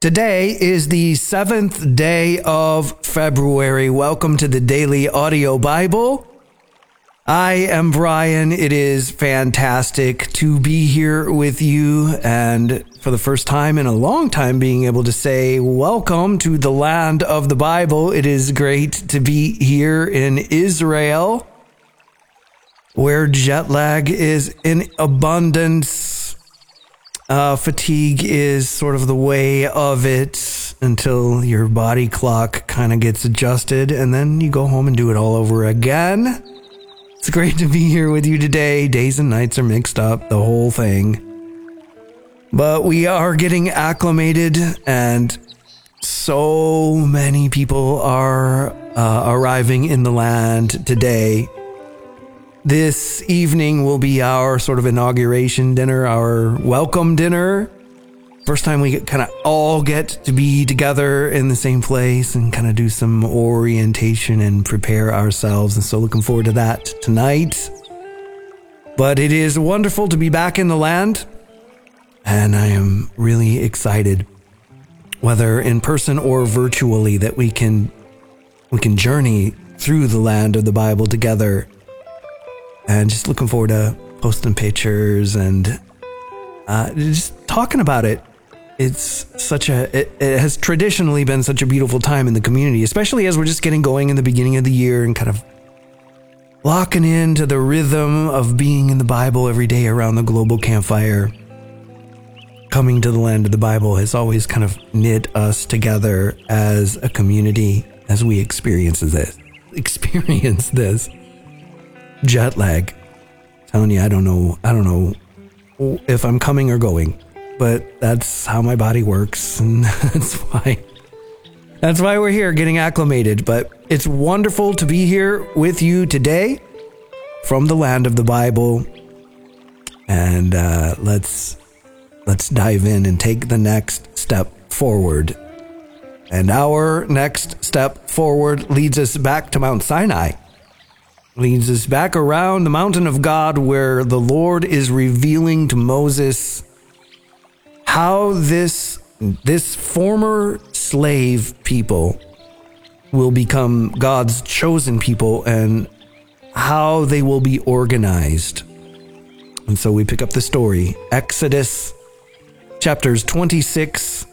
Today is the seventh day of February. Welcome to the Daily Audio Bible. I am Brian. It is fantastic to be here with you and for the first time in a long time being able to say welcome to the land of the Bible. It is great to be here in Israel where jet lag is in abundance uh, fatigue is sort of the way of it until your body clock kind of gets adjusted, and then you go home and do it all over again. It's great to be here with you today. Days and nights are mixed up, the whole thing. But we are getting acclimated, and so many people are uh, arriving in the land today this evening will be our sort of inauguration dinner, our welcome dinner. First time we kind of all get to be together in the same place and kind of do some orientation and prepare ourselves. And so looking forward to that tonight. But it is wonderful to be back in the land. And I am really excited, whether in person or virtually, that we can we can journey through the land of the Bible together and just looking forward to posting pictures and uh, just talking about it. It's such a, it, it has traditionally been such a beautiful time in the community, especially as we're just getting going in the beginning of the year and kind of locking into the rhythm of being in the Bible every day around the global campfire. Coming to the land of the Bible has always kind of knit us together as a community as we experience this. Experience this jet lag. telling you, I don't know. I don't know if I'm coming or going, but that's how my body works, and that's why. That's why we're here, getting acclimated. But it's wonderful to be here with you today from the land of the Bible, and uh, let's let's dive in and take the next step forward. And our next step forward leads us back to Mount Sinai leads us back around the mountain of God where the Lord is revealing to Moses how this this former slave people will become God's chosen people and how they will be organized. And so we pick up the story, Exodus chapters 26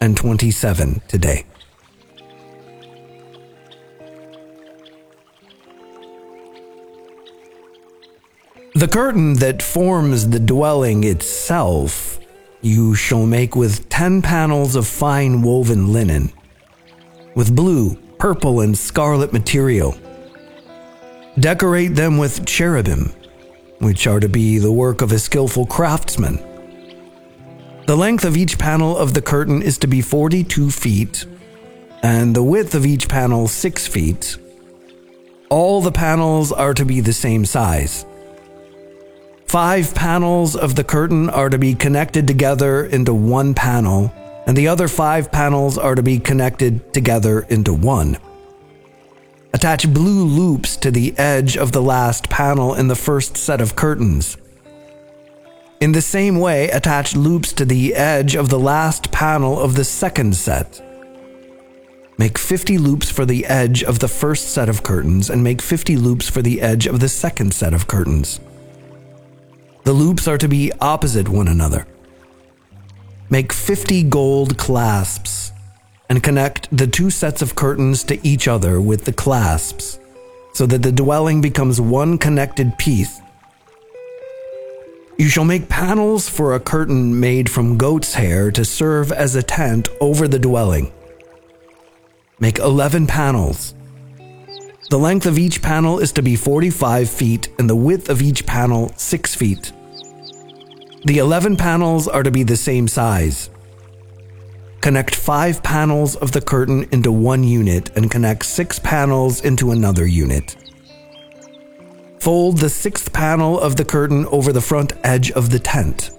and 27 today. The curtain that forms the dwelling itself you shall make with ten panels of fine woven linen, with blue, purple, and scarlet material. Decorate them with cherubim, which are to be the work of a skillful craftsman. The length of each panel of the curtain is to be 42 feet, and the width of each panel 6 feet. All the panels are to be the same size. Five panels of the curtain are to be connected together into one panel, and the other five panels are to be connected together into one. Attach blue loops to the edge of the last panel in the first set of curtains. In the same way, attach loops to the edge of the last panel of the second set. Make 50 loops for the edge of the first set of curtains and make 50 loops for the edge of the second set of curtains. The loops are to be opposite one another. Make 50 gold clasps and connect the two sets of curtains to each other with the clasps so that the dwelling becomes one connected piece. You shall make panels for a curtain made from goat's hair to serve as a tent over the dwelling. Make 11 panels the length of each panel is to be 45 feet and the width of each panel 6 feet. The 11 panels are to be the same size. Connect 5 panels of the curtain into one unit and connect 6 panels into another unit. Fold the sixth panel of the curtain over the front edge of the tent.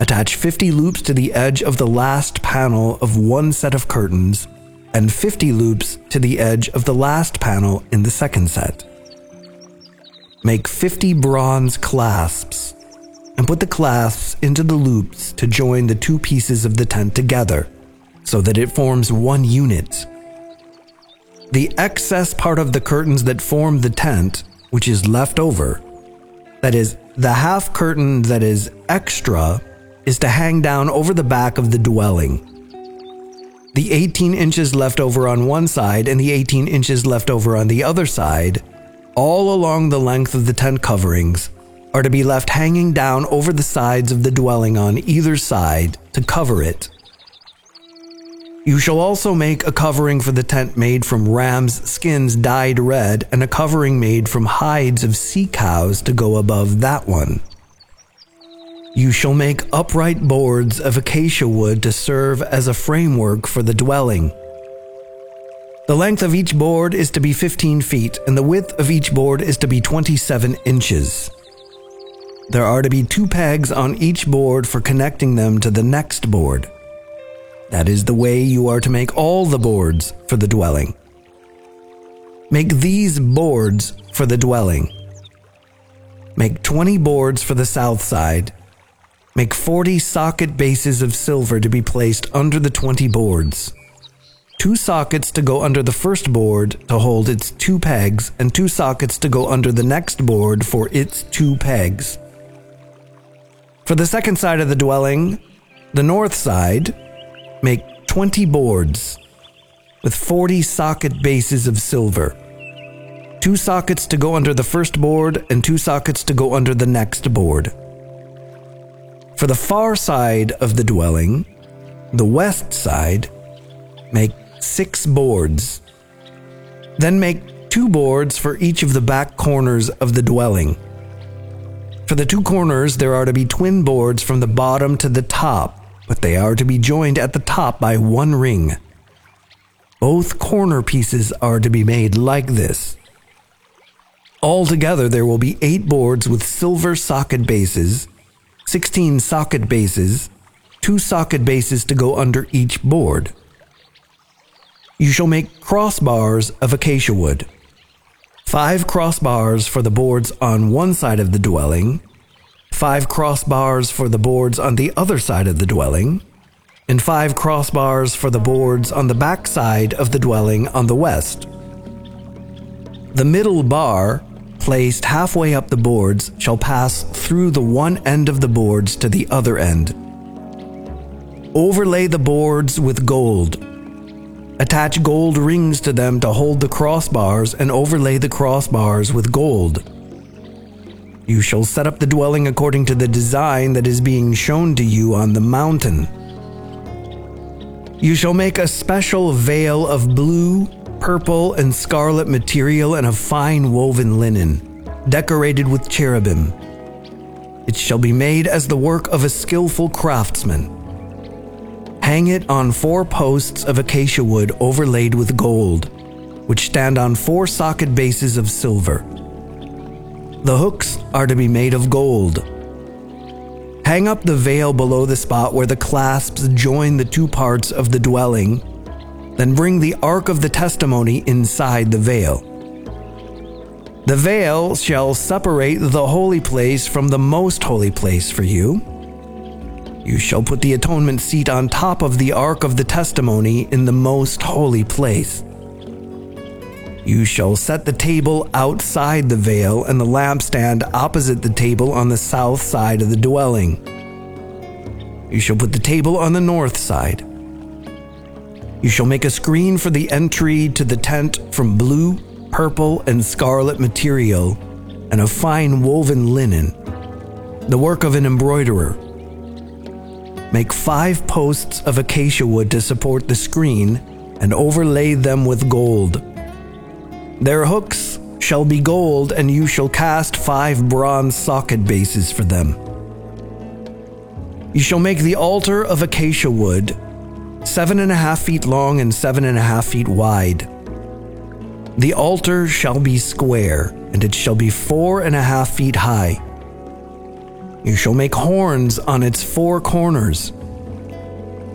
Attach 50 loops to the edge of the last panel of one set of curtains and 50 loops to the edge of the last panel in the second set. Make 50 bronze clasps and put the clasps into the loops to join the two pieces of the tent together so that it forms one unit. The excess part of the curtains that form the tent, which is left over, that is, the half curtain that is extra, is to hang down over the back of the dwelling. The 18 inches left over on one side and the 18 inches left over on the other side, all along the length of the tent coverings, are to be left hanging down over the sides of the dwelling on either side to cover it. You shall also make a covering for the tent made from rams' skins dyed red, and a covering made from hides of sea cows to go above that one. You shall make upright boards of acacia wood to serve as a framework for the dwelling. The length of each board is to be 15 feet, and the width of each board is to be 27 inches. There are to be two pegs on each board for connecting them to the next board. That is the way you are to make all the boards for the dwelling. Make these boards for the dwelling. Make 20 boards for the south side. Make 40 socket bases of silver to be placed under the 20 boards. Two sockets to go under the first board to hold its two pegs, and two sockets to go under the next board for its two pegs. For the second side of the dwelling, the north side, make 20 boards with 40 socket bases of silver. Two sockets to go under the first board and two sockets to go under the next board. For the far side of the dwelling, the west side, make six boards. Then make two boards for each of the back corners of the dwelling. For the two corners, there are to be twin boards from the bottom to the top, but they are to be joined at the top by one ring. Both corner pieces are to be made like this. Altogether, there will be eight boards with silver socket bases, 16 socket bases, two socket bases to go under each board. You shall make crossbars of acacia wood five crossbars for the boards on one side of the dwelling, five crossbars for the boards on the other side of the dwelling, and five crossbars for the boards on the back side of the dwelling on the west. The middle bar, placed halfway up the boards, shall pass through the one end of the boards to the other end. Overlay the boards with gold Attach gold rings to them to hold the crossbars and overlay the crossbars with gold. You shall set up the dwelling according to the design that is being shown to you on the mountain. You shall make a special veil of blue, purple, and scarlet material and of fine woven linen, decorated with cherubim. It shall be made as the work of a skillful craftsman. Hang it on four posts of acacia wood overlaid with gold, which stand on four socket bases of silver. The hooks are to be made of gold. Hang up the veil below the spot where the clasps join the two parts of the dwelling, then bring the Ark of the Testimony inside the veil. The veil shall separate the holy place from the most holy place for you you shall put the atonement seat on top of the ark of the testimony in the most holy place. You shall set the table outside the veil and the lampstand opposite the table on the south side of the dwelling. You shall put the table on the north side. You shall make a screen for the entry to the tent from blue, purple, and scarlet material and of fine woven linen, the work of an embroiderer. Make five posts of acacia wood to support the screen and overlay them with gold. Their hooks shall be gold, and you shall cast five bronze socket bases for them. You shall make the altar of acacia wood, seven and a half feet long and seven and a half feet wide. The altar shall be square, and it shall be four and a half feet high. You shall make horns on its four corners.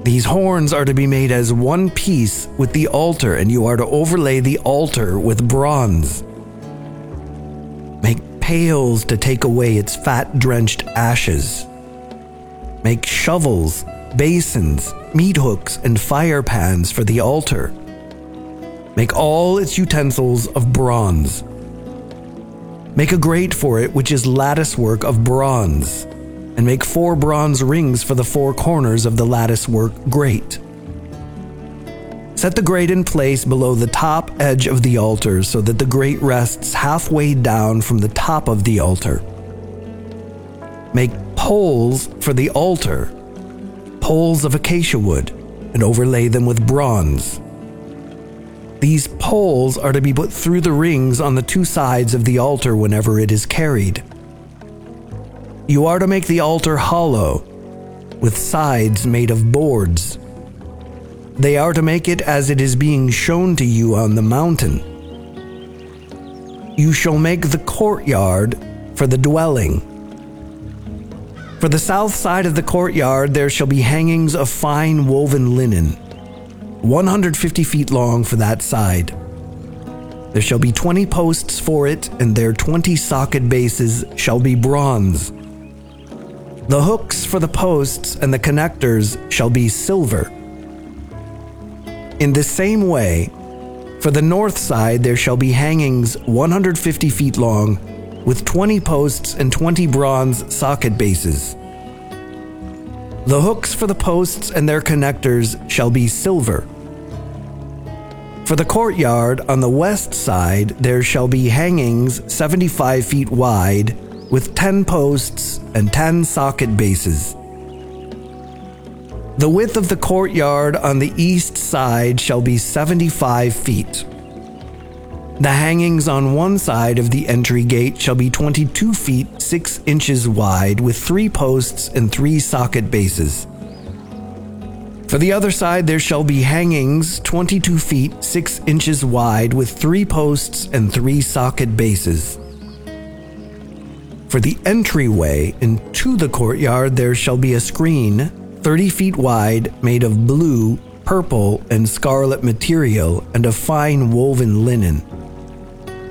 These horns are to be made as one piece with the altar, and you are to overlay the altar with bronze. Make pails to take away its fat drenched ashes. Make shovels, basins, meat hooks, and fire pans for the altar. Make all its utensils of bronze. Make a grate for it, which is lattice work of bronze, and make four bronze rings for the four corners of the lattice work grate. Set the grate in place below the top edge of the altar so that the grate rests halfway down from the top of the altar. Make poles for the altar, poles of acacia wood, and overlay them with bronze. These poles are to be put through the rings on the two sides of the altar whenever it is carried. You are to make the altar hollow, with sides made of boards. They are to make it as it is being shown to you on the mountain. You shall make the courtyard for the dwelling. For the south side of the courtyard there shall be hangings of fine woven linen 150 feet long for that side. There shall be 20 posts for it, and their 20 socket bases shall be bronze. The hooks for the posts and the connectors shall be silver. In the same way, for the north side there shall be hangings 150 feet long, with 20 posts and 20 bronze socket bases. The hooks for the posts and their connectors shall be silver. For the courtyard on the west side, there shall be hangings 75 feet wide, with 10 posts and 10 socket bases. The width of the courtyard on the east side shall be 75 feet. The hangings on one side of the entry gate shall be 22 feet 6 inches wide, with three posts and three socket bases. For the other side, there shall be hangings 22 feet 6 inches wide with three posts and three socket bases. For the entryway into the courtyard, there shall be a screen 30 feet wide made of blue, purple, and scarlet material and of fine woven linen,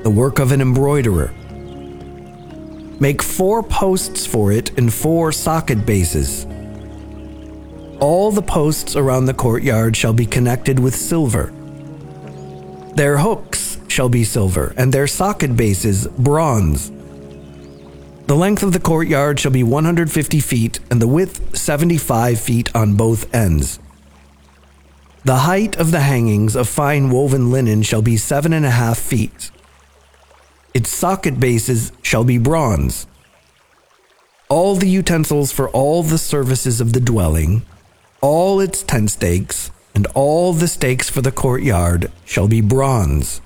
the work of an embroiderer. Make four posts for it and four socket bases. All the posts around the courtyard shall be connected with silver. Their hooks shall be silver, and their socket bases bronze. The length of the courtyard shall be 150 feet, and the width 75 feet on both ends. The height of the hangings of fine woven linen shall be seven and a half feet. Its socket bases shall be bronze. All the utensils for all the services of the dwelling, all its tent stakes, and all the stakes for the courtyard shall be bronze.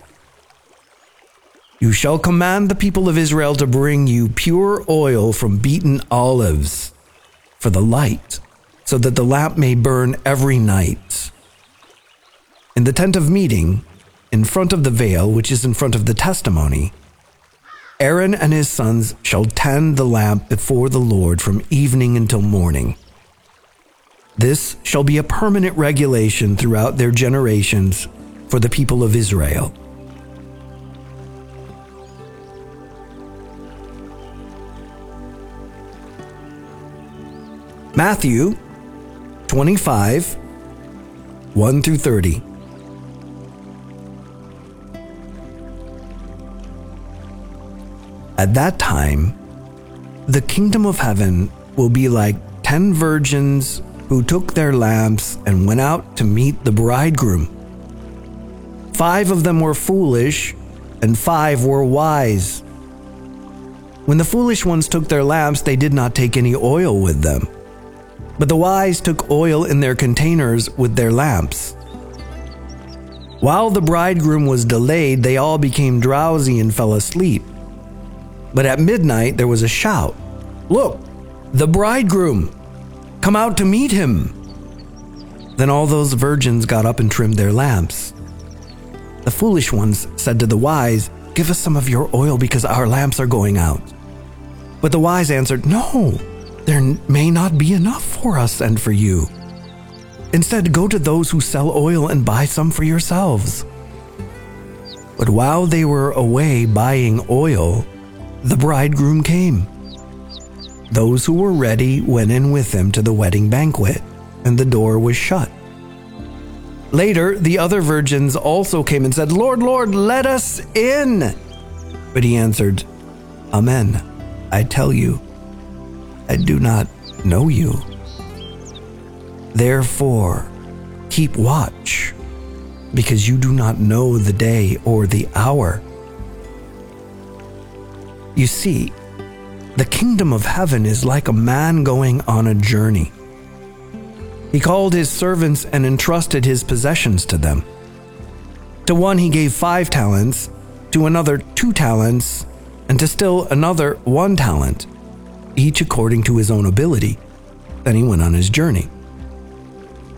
You shall command the people of Israel to bring you pure oil from beaten olives for the light, so that the lamp may burn every night. In the tent of meeting, in front of the veil, which is in front of the testimony, Aaron and his sons shall tend the lamp before the Lord from evening until morning. This shall be a permanent regulation throughout their generations for the people of Israel. Matthew 25, 1 through 30. At that time, the kingdom of heaven will be like ten virgins who took their lamps and went out to meet the bridegroom. Five of them were foolish, and five were wise. When the foolish ones took their lamps, they did not take any oil with them. But the wise took oil in their containers with their lamps. While the bridegroom was delayed, they all became drowsy and fell asleep. But at midnight there was a shout Look, the bridegroom! Come out to meet him. Then all those virgins got up and trimmed their lamps. The foolish ones said to the wise, Give us some of your oil because our lamps are going out. But the wise answered, No, there may not be enough for us and for you. Instead, go to those who sell oil and buy some for yourselves. But while they were away buying oil, the bridegroom came. Those who were ready went in with him to the wedding banquet, and the door was shut. Later, the other virgins also came and said, Lord, Lord, let us in. But he answered, Amen. I tell you, I do not know you. Therefore, keep watch, because you do not know the day or the hour. You see, the kingdom of heaven is like a man going on a journey. He called his servants and entrusted his possessions to them. To one he gave five talents, to another two talents, and to still another one talent, each according to his own ability. Then he went on his journey.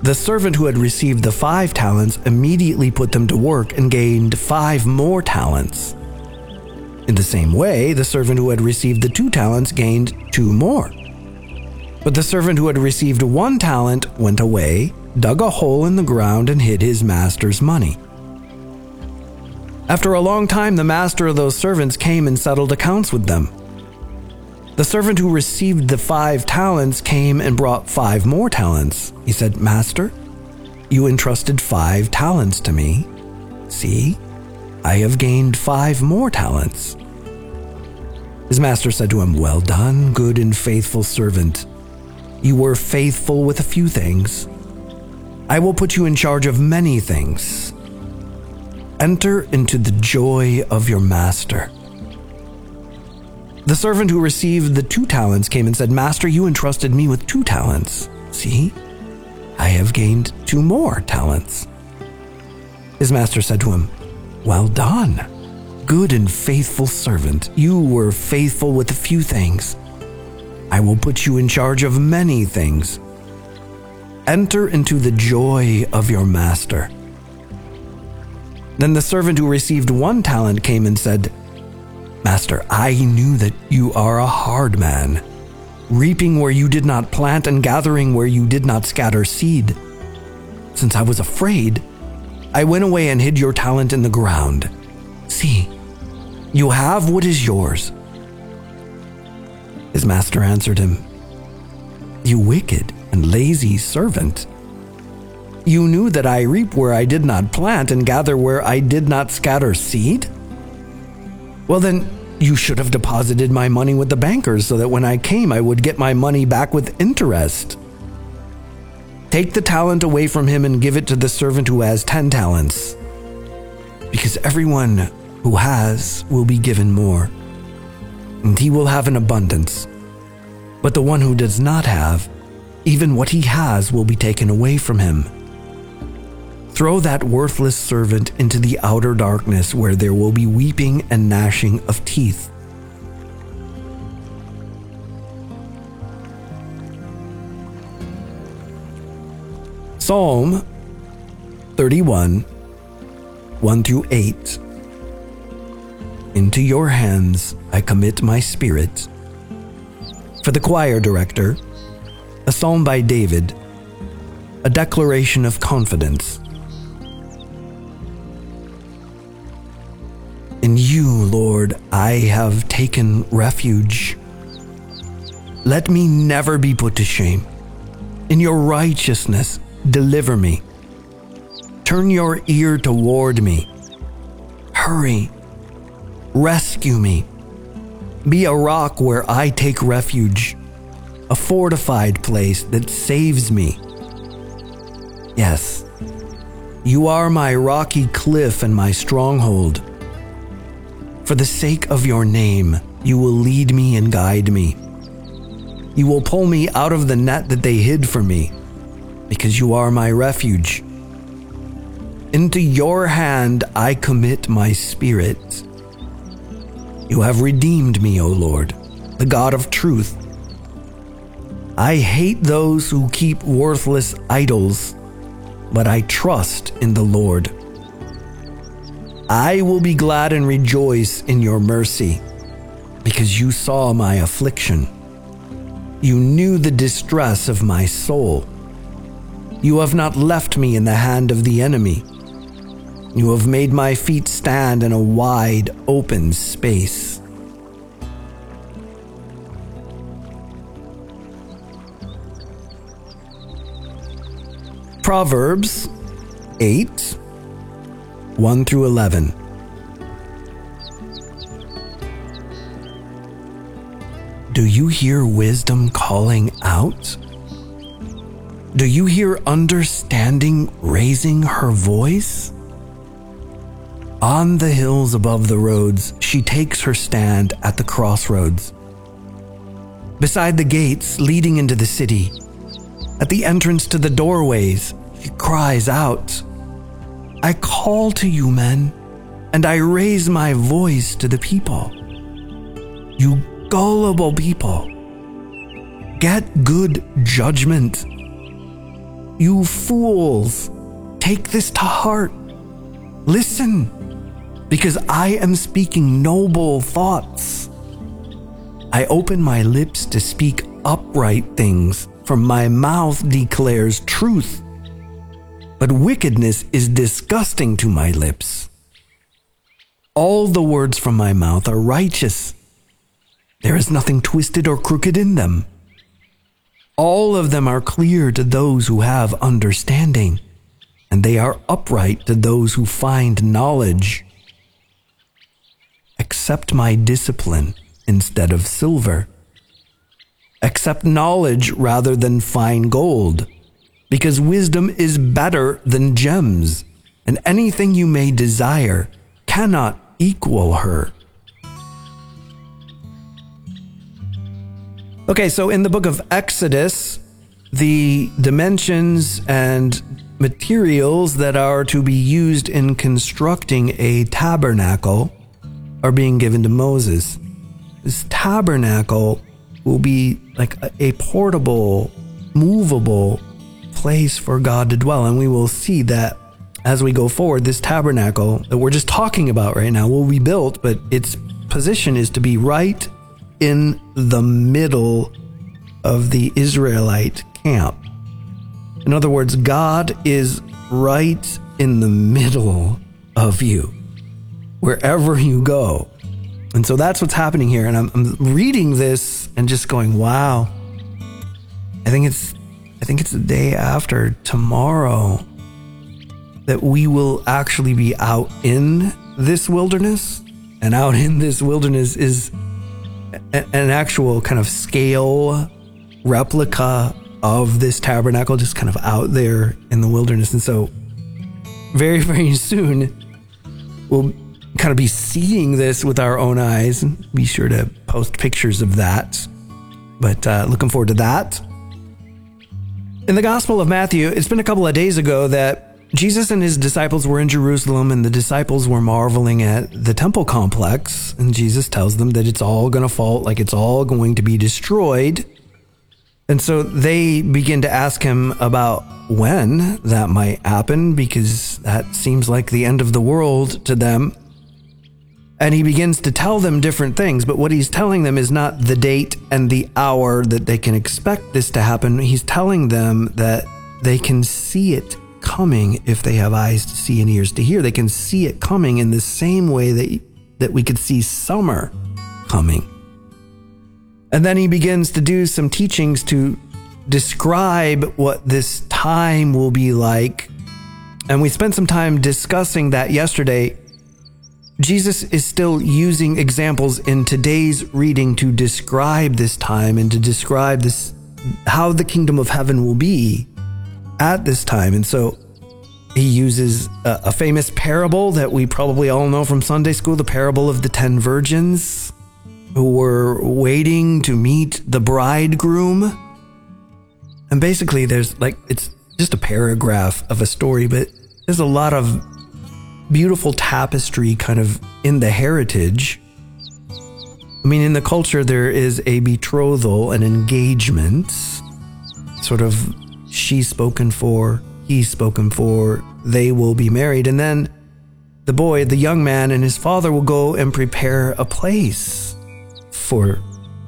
The servant who had received the five talents immediately put them to work and gained five more talents. In the same way, the servant who had received the two talents gained two more. But the servant who had received one talent went away, dug a hole in the ground, and hid his master's money. After a long time, the master of those servants came and settled accounts with them. The servant who received the five talents came and brought five more talents. He said, Master, you entrusted five talents to me. See, I have gained five more talents. His master said to him, Well done, good and faithful servant. You were faithful with a few things. I will put you in charge of many things. Enter into the joy of your master. The servant who received the two talents came and said, Master, you entrusted me with two talents. See, I have gained two more talents. His master said to him, Well done, good and faithful servant. You were faithful with a few things. I will put you in charge of many things. Enter into the joy of your master. Then the servant who received one talent came and said, Master, I knew that you are a hard man, reaping where you did not plant and gathering where you did not scatter seed. Since I was afraid, I went away and hid your talent in the ground. See, you have what is yours. His master answered him, You wicked and lazy servant. You knew that I reap where I did not plant and gather where I did not scatter seed? Well, then, you should have deposited my money with the bankers so that when I came, I would get my money back with interest. Take the talent away from him and give it to the servant who has ten talents. Because everyone who has will be given more and he will have an abundance. But the one who does not have, even what he has will be taken away from him. Throw that worthless servant into the outer darkness where there will be weeping and gnashing of teeth. Psalm 31 1 through 8. Into your hands I commit my spirit. For the choir director, a psalm by David, a declaration of confidence. In you, Lord, I have taken refuge. Let me never be put to shame. In your righteousness, deliver me. Turn your ear toward me. Hurry Rescue me. Be a rock where I take refuge, a fortified place that saves me. Yes, you are my rocky cliff and my stronghold. For the sake of your name, you will lead me and guide me. You will pull me out of the net that they hid for me, because you are my refuge. Into your hand I commit my spirit. You have redeemed me, O Lord, the God of truth. I hate those who keep worthless idols, but I trust in the Lord. I will be glad and rejoice in your mercy, because you saw my affliction. You knew the distress of my soul. You have not left me in the hand of the enemy. You have made my feet stand in a wide, open space. Proverbs 8 1 through 11. Do you hear wisdom calling out? Do you hear understanding raising her voice? On the hills above the roads, she takes her stand at the crossroads. Beside the gates leading into the city, at the entrance to the doorways, she cries out, I call to you, men, and I raise my voice to the people. You gullible people. Get good judgment. You fools, take this to heart. Listen, because I am speaking noble thoughts. I open my lips to speak upright things, for my mouth declares truth. But wickedness is disgusting to my lips. All the words from my mouth are righteous there is nothing twisted or crooked in them. All of them are clear to those who have understanding, and they are upright to those who find knowledge. Accept my discipline instead of silver. Accept knowledge rather than fine gold, because wisdom is better than gems, and anything you may desire cannot equal her. Okay, so in the book of Exodus, the dimensions and materials that are to be used in constructing a tabernacle are being given to Moses. This tabernacle will be like a, portable, movable place for God to dwell. And we will see that as we go forward, this tabernacle that we're just talking about right now will be built, but its position is to be right in the middle of the Israelite camp. In other words, God is right in the middle of you, wherever you go. And so that's what's happening here. And I'm, I'm reading this and just going, wow. I think it's I think it's the day after tomorrow that we will actually be out in this wilderness. And out in this wilderness is an actual kind of scale replica of this tabernacle just kind of out there in the wilderness. And so, very, very soon, we'll kind of be seeing this with our own eyes. Be sure to post pictures of that. But uh, looking forward to that. In the Gospel of Matthew, it's been a couple of days ago that Jesus and his disciples were in Jerusalem, and the disciples were marveling at the temple complex. And Jesus tells them that it's all going to fall, like it's all going to be destroyed. And so they begin to ask him about when that might happen, because that seems like the end of the world to them. And he begins to tell them different things, but what he's telling them is not the date and the hour that they can expect this to happen. He's telling them that they can see it coming if they have eyes to see and ears to hear. They can see it coming in the same way that, that we could see summer coming. And then he begins to do some teachings to describe what this time will be like. And we spent some time discussing that yesterday. Jesus is still using examples in today's reading to describe this time and to describe this how the kingdom of heaven will be at this time. And so he uses a, a, famous parable that we probably all know from Sunday school the parable of the ten virgins who were waiting to meet the bridegroom. And basically, there's like, it's just a paragraph of a story, but there's a lot of beautiful tapestry kind of in the heritage. I mean, in the culture, there is a betrothal, an engagement, sort of she's spoken for, he's spoken for, they will be married. And then the boy, the young man, and his father will go and prepare a place for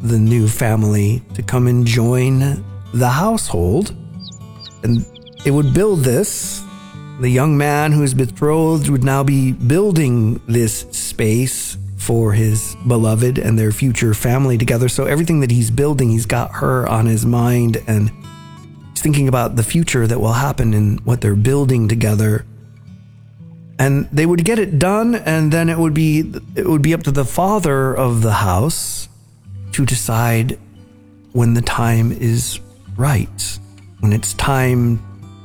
the new family to come and join the household. And it would build this. The young man who's betrothed would now be building this space for his beloved and their future family together. So everything that he's building, he's got her on his mind and thinking about the future that will happen and what they're building together. And they would get it done, and then it would be it would be up to the father of the house to decide when the time is right, when it's time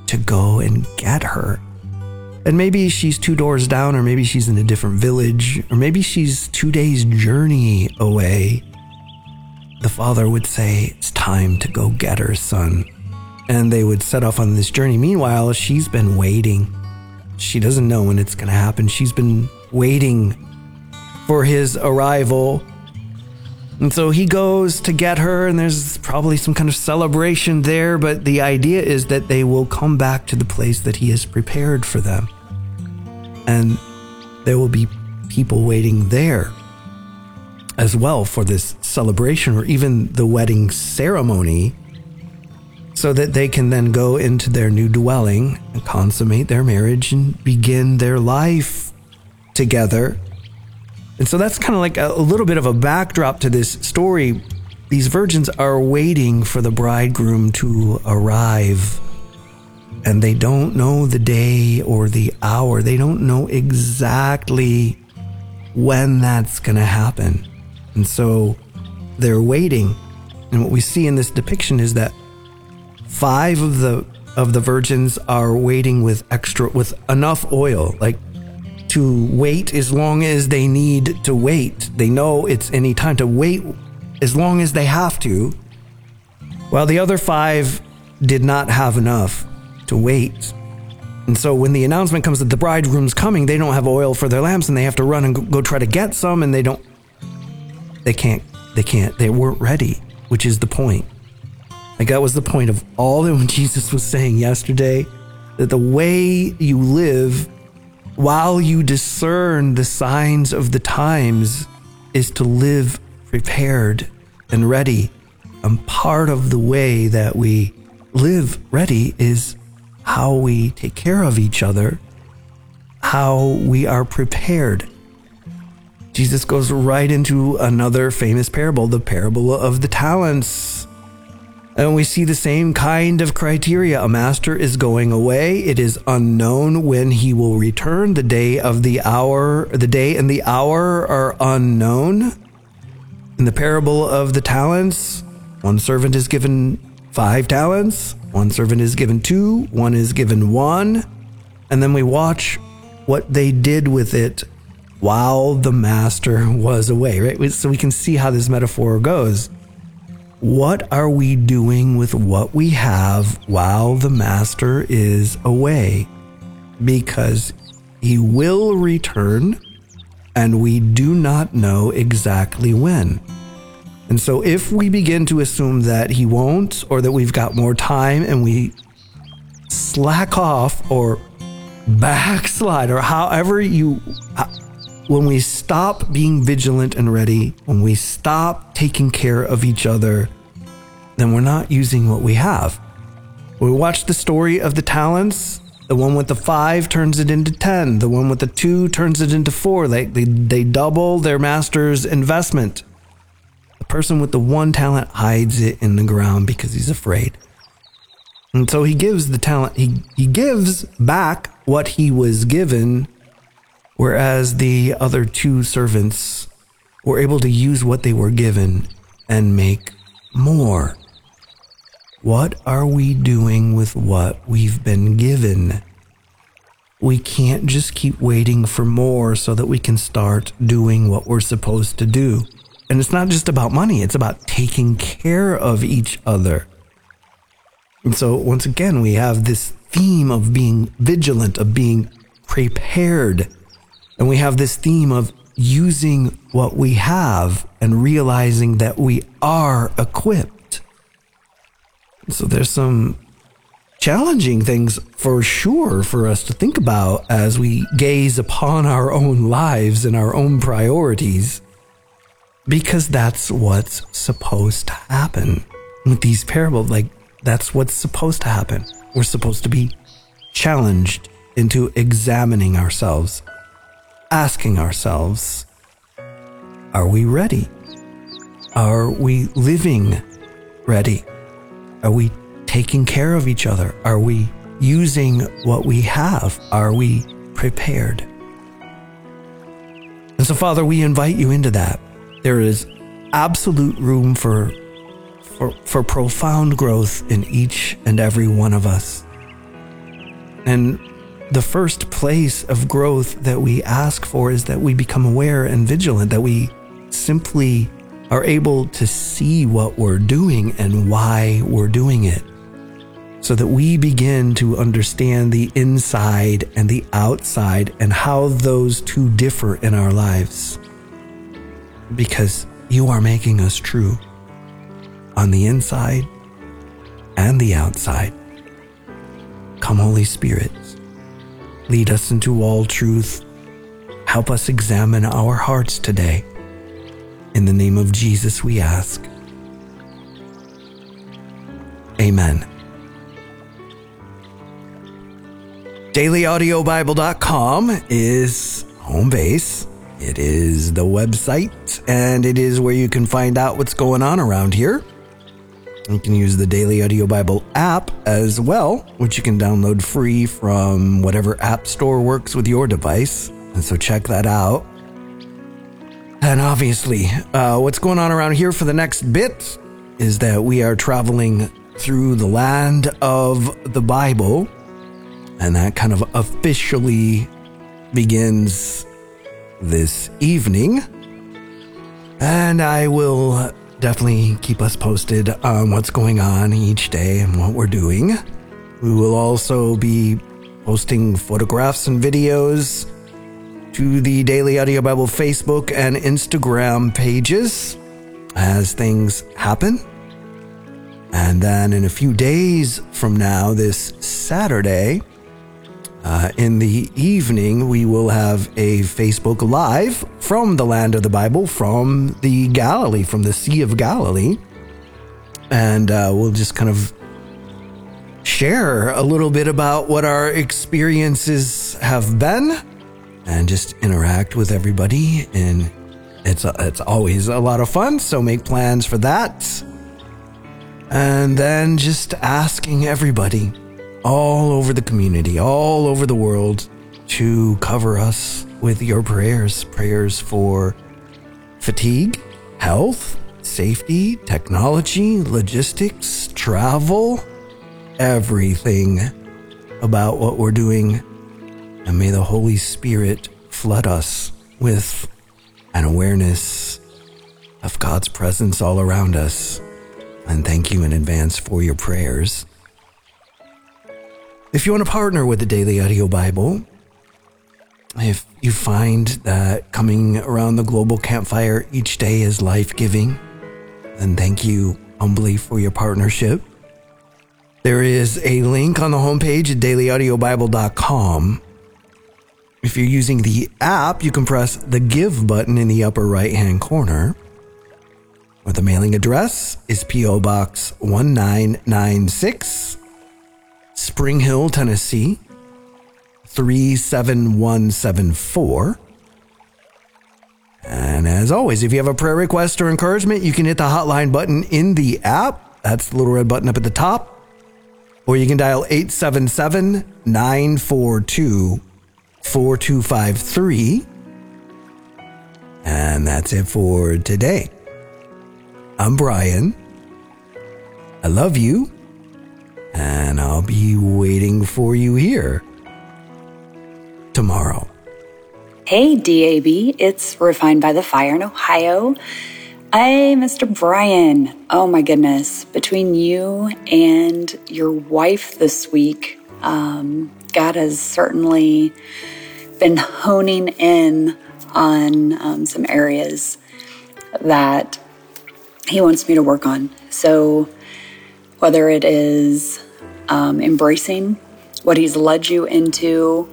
to go and get her. And maybe she's two doors down, or maybe she's in a different village, or maybe she's two days' journey away. The father would say, It's time to go get her, son. And they would set off on this journey. Meanwhile, she's been waiting. She doesn't know when it's going to happen. She's been waiting for his arrival and so he goes to get her, and there's probably some kind of celebration there. But the idea is that they will come back to the place that he has prepared for them. And there will be people waiting there as well for this celebration or even the wedding ceremony so that they can then go into their new dwelling and consummate their marriage and begin their life together and so that's kind of like a, a little bit of a backdrop to this story. These virgins are waiting for the bridegroom to arrive and they don't know the day or the hour. They don't know exactly when that's going to happen. And so they're waiting. And what we see in this depiction is that five of the of the virgins are waiting with extra with enough oil. Like to wait as long as they need to wait. They know it's any time to wait as long as they have to. While the other five did not have enough to wait. And so when the announcement comes that the bridegroom's coming, they don't have oil for their lamps and they have to run and go, try to get some and they don't they can't they can't they weren't ready, which is the point. Like that was the point of all that Jesus was saying yesterday that the way you live while you discern the signs of the times, is to live prepared and ready. And part of the way that we live ready is how we take care of each other, how we are prepared. Jesus goes right into another famous parable, the parable of the talents. And we see the same kind of criteria. A master is going away. It is unknown when he will return. The day of the hour, the day and the hour are unknown. In the parable of the talents, one servant is given five talents, one servant is given two, one is given one. And then we watch what they did with it while the master was away, right? So we can see how this metaphor goes. What are we doing with what we have while the master is away? Because he will return and we do not know exactly when. And so, if we begin to assume that he won't, or that we've got more time and we slack off or backslide, or however you when we stop being vigilant and ready, when we stop taking care of each other, then we're not using what we have. We watch the story of the talents. The one with the five turns it into 10. The one with the two turns it into four. They, they, they double their master's investment. The person with the one talent hides it in the ground because he's afraid. And so he gives the talent, he, he gives back what he was given whereas the other two servants were able to use what they were given and make more. What are we doing with what we've been given? We can't just keep waiting for more so that we can start doing what we're supposed to do. And it's not just about money, it's about taking care of each other. And so, once again, we have this theme of being vigilant, of being prepared and we have this theme of using what we have and realizing that we are equipped. So there's some challenging things for sure for us to think about as we gaze upon our own lives and our own priorities, because that's what's supposed to happen with these parables. Like, that's what's supposed to happen. We're supposed to be challenged into examining ourselves asking ourselves Are we ready? Are we living ready? Are we taking care of each other? Are we using what we have? Are we prepared? And so, Father, we invite you into that. There is absolute room for, for, for profound growth in each and every one of us. And the first place of growth that we ask for is that we become aware and vigilant, that we simply are able to see what we're doing and why we're doing it so that we begin to understand the inside and the outside and how those two differ in our lives. Because you are making us true on the inside and the outside. Come, Holy Spirit, lead us into all truth. Help us examine our hearts today. In the name of Jesus, we ask. Amen. DailyAudioBible.com is home base. It is the website, and it is where you can find out what's going on around here. You can use the Daily Audio Bible app as well, which you can download free from whatever app store works with your device. And so check that out. And obviously, uh, what's going on around here for the next bit is that we are traveling through the land of the Bible and that kind of officially begins this evening. And I will definitely keep us posted on what's going on each day and what we're doing. We will also be posting photographs and videos to the Daily Audio Bible Facebook and Instagram pages as things happen. And then in a few days from now, this Saturday, uh, in the evening, we will have a Facebook Live from the land of the Bible, from the Galilee, from the Sea of Galilee. And uh, we'll just kind of share a little bit about what our experiences have been and just interact with everybody. And it's, it's always a lot of fun. So make plans for that. And then just asking everybody all over the community, all over the world, to cover us with your prayers. Prayers for fatigue, health, safety, technology, logistics, travel, everything about what we're doing. And may the Holy Spirit flood us with an awareness of God's presence all around us. And thank you in advance for your prayers. If you want to partner with the Daily Audio Bible, if you find that coming around the global campfire each day is life giving, then thank you humbly for your partnership. There is a link on the homepage at dailyaudiobible.com. If you're using the app, you can press the Give button in the upper right hand corner. Or the mailing address is P.O. Box 1996. Spring Hill, Tennessee 37174. And as always, if you have a prayer request or encouragement, you can hit the hotline button in the app. That's the little red button up at the top. Or you can dial 877 942 4253. And that's it for today. I'm Brian. I love you and I'll be waiting for you here tomorrow. Hey, DAB, it's Refined by the Fire in Ohio. Hey, Mr. Brian. Oh my goodness. Between you and your wife this week, um, God has certainly been honing in on um, some areas that He wants me to work on. So, whether it is um, embracing what He's led you into,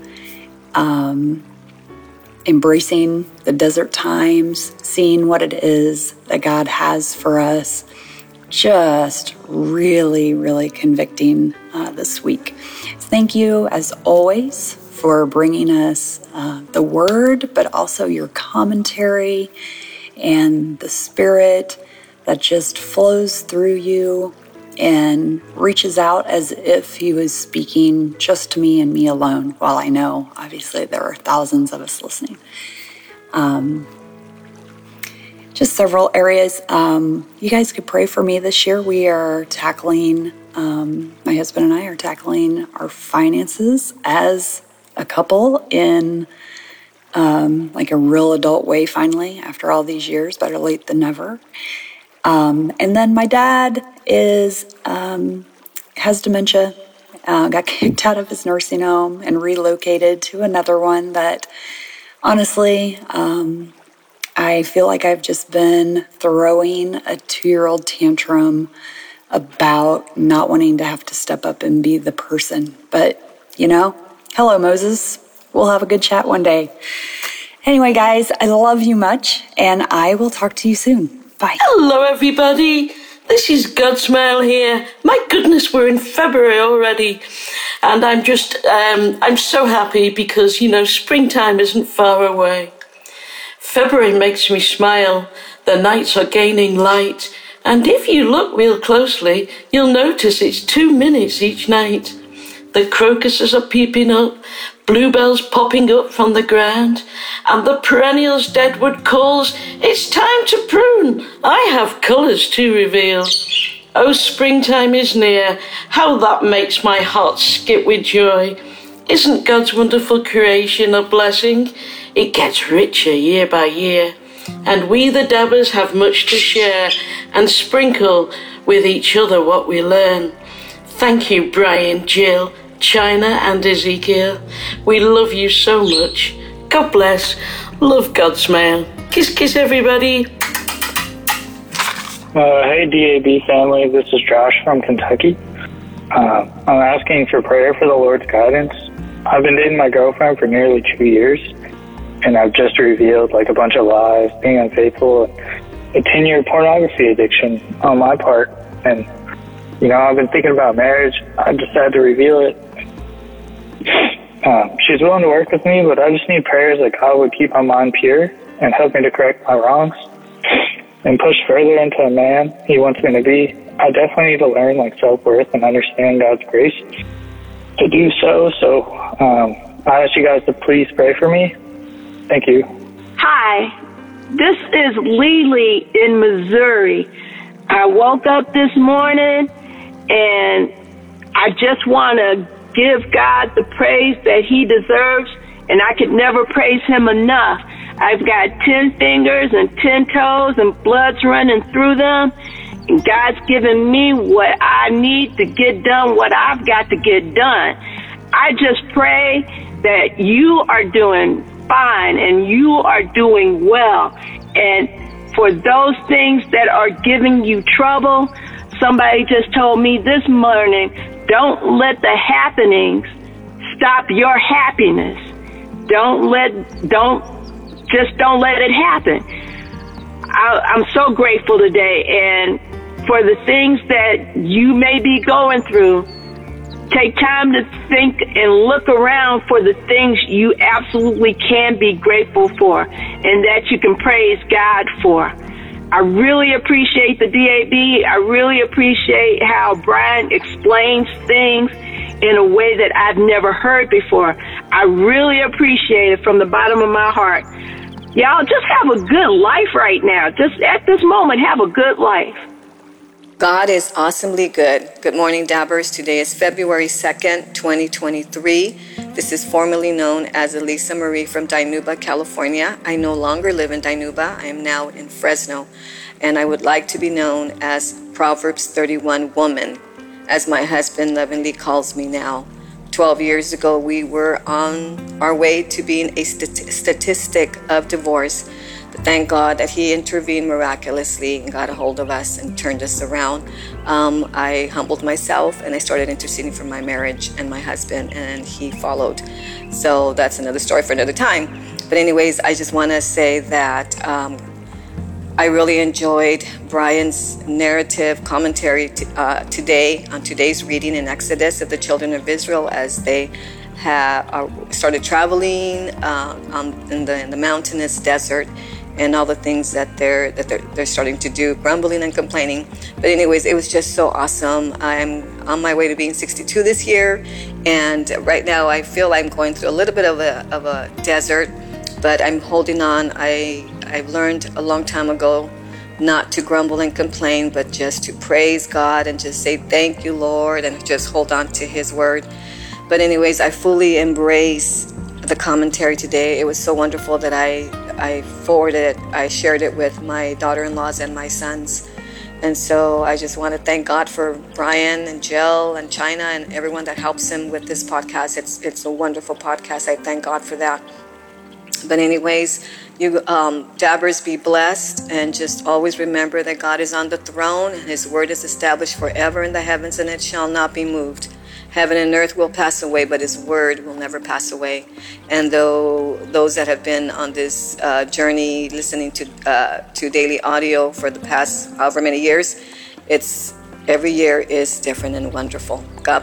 um, embracing the desert times, seeing what it is that God has for us. Just really, really convicting uh, this week. Thank you, as always, for bringing us uh, the word, but also your commentary and the spirit that just flows through you and reaches out as if he was speaking just to me and me alone, while I know obviously there are thousands of us listening. Um, just several areas. Um, you guys could pray for me this year. We are tackling, um, my husband and I are tackling our finances as a couple in um, like a real adult way finally after all these years. Better late than never. Um, and then my dad is um, has dementia. Uh, got kicked out of his nursing home and relocated to another one that honestly um, I feel like I've just been throwing a two year old tantrum about not wanting to have to step up and be the person. But, you know, hello, Moses. We'll have a good chat one day. Anyway, guys, I love you much, and I will talk to you soon. Bye. Hello, everybody. This is Godsmail here. My goodness, we're in February already. And I'm just, um, I'm so happy because, you know, springtime isn't far away. February makes me smile. The nights are gaining light. And if you look real closely, you'll notice it's two minutes each night. The crocuses are peeping up, bluebells popping up from the ground, and the perennials deadwood calls, It's time to prune. I have colours to reveal. Oh, springtime is near. How that makes my heart skip with joy. Isn't God's wonderful creation a blessing? It gets richer year by year. And we, the dabbers, have much to share and sprinkle with each other what we learn. Thank you, Brian, Jill, China, and Ezekiel. We love you so much. God bless. Love Godsmail. Kiss, kiss, everybody. Uh, hey, DAB family. This is Josh from Kentucky. Uh, I'm asking for prayer for the Lord's guidance. I've been dating my girlfriend for nearly two years, and I've just revealed like a bunch of lies, being unfaithful, a 10 year pornography addiction on my part. And, you know, I've been thinking about marriage. I decided to reveal it. Um, she's willing to work with me, but I just need prayers that God would keep my mind pure and help me to correct my wrongs and push further into a man he wants me to be. I definitely need to learn like self worth and understand God's grace to do so. So um, I ask you guys to please pray for me. Thank you. Hi, this is Lily in Missouri. I woke up this morning and I just want to give God the praise that He deserves, and I could never praise Him enough. I've got 10 fingers and 10 toes, and blood's running through them. And God's given me what I need to get done, what I've got to get done. I just pray that you are doing fine and you are doing well. And for those things that are giving you trouble, somebody just told me this morning, don't let the happenings stop your happiness. Don't let, don't, just don't let it happen. I, I'm so grateful today and for the things that you may be going through, Take time to think and look around for the things you absolutely can be grateful for and that you can praise God for. I really appreciate the DAB. I really appreciate how Brian explains things in a way that I've never heard before. I really appreciate it from the bottom of my heart. Y'all just have a good life right now. Just at this moment, have a good life. God is awesomely good. Good morning, Dabbers. Today is February 2nd, 2023. This is formerly known as Elisa Marie from Dinuba, California. I no longer live in Dinuba. I am now in Fresno, and I would like to be known as Proverbs 31 woman, as my husband lovingly calls me now. 12 years ago, we were on our way to being a statistic of divorce thank God that He intervened miraculously and got a hold of us and turned us around. Um, I humbled myself and I started interceding for my marriage and my husband, and He followed. So that's another story for another time. But, anyways, I just want to say that um, I really enjoyed Brian's narrative commentary t- uh, today on today's reading in Exodus of the children of Israel as they have uh, started traveling uh, in, the, in the mountainous desert and all the things that they're that they're, they're starting to do, grumbling and complaining. But anyways, it was just so awesome. I'm on my way to being 62 this year, and right now I feel I'm going through a little bit of a of a desert, but I'm holding on. I I've learned a long time ago not to grumble and complain, but just to praise God and just say thank you, Lord, and just hold on to His word. But anyways, I fully embrace the commentary today. It was so wonderful that I I forwarded it, I shared it with my daughter-in-laws and my sons. And so I just want to thank God for Brian and Jill and China and everyone that helps him with this podcast. It's it's a wonderful podcast. I thank God for that. But anyways, you um, dabbers be blessed and just always remember that God is on the throne and His word is established forever in the heavens and it shall not be moved. Heaven and earth will pass away, but His word will never pass away. And though those that have been on this uh, journey, listening to uh, to daily audio for the past however many years, it's every year is different and wonderful. God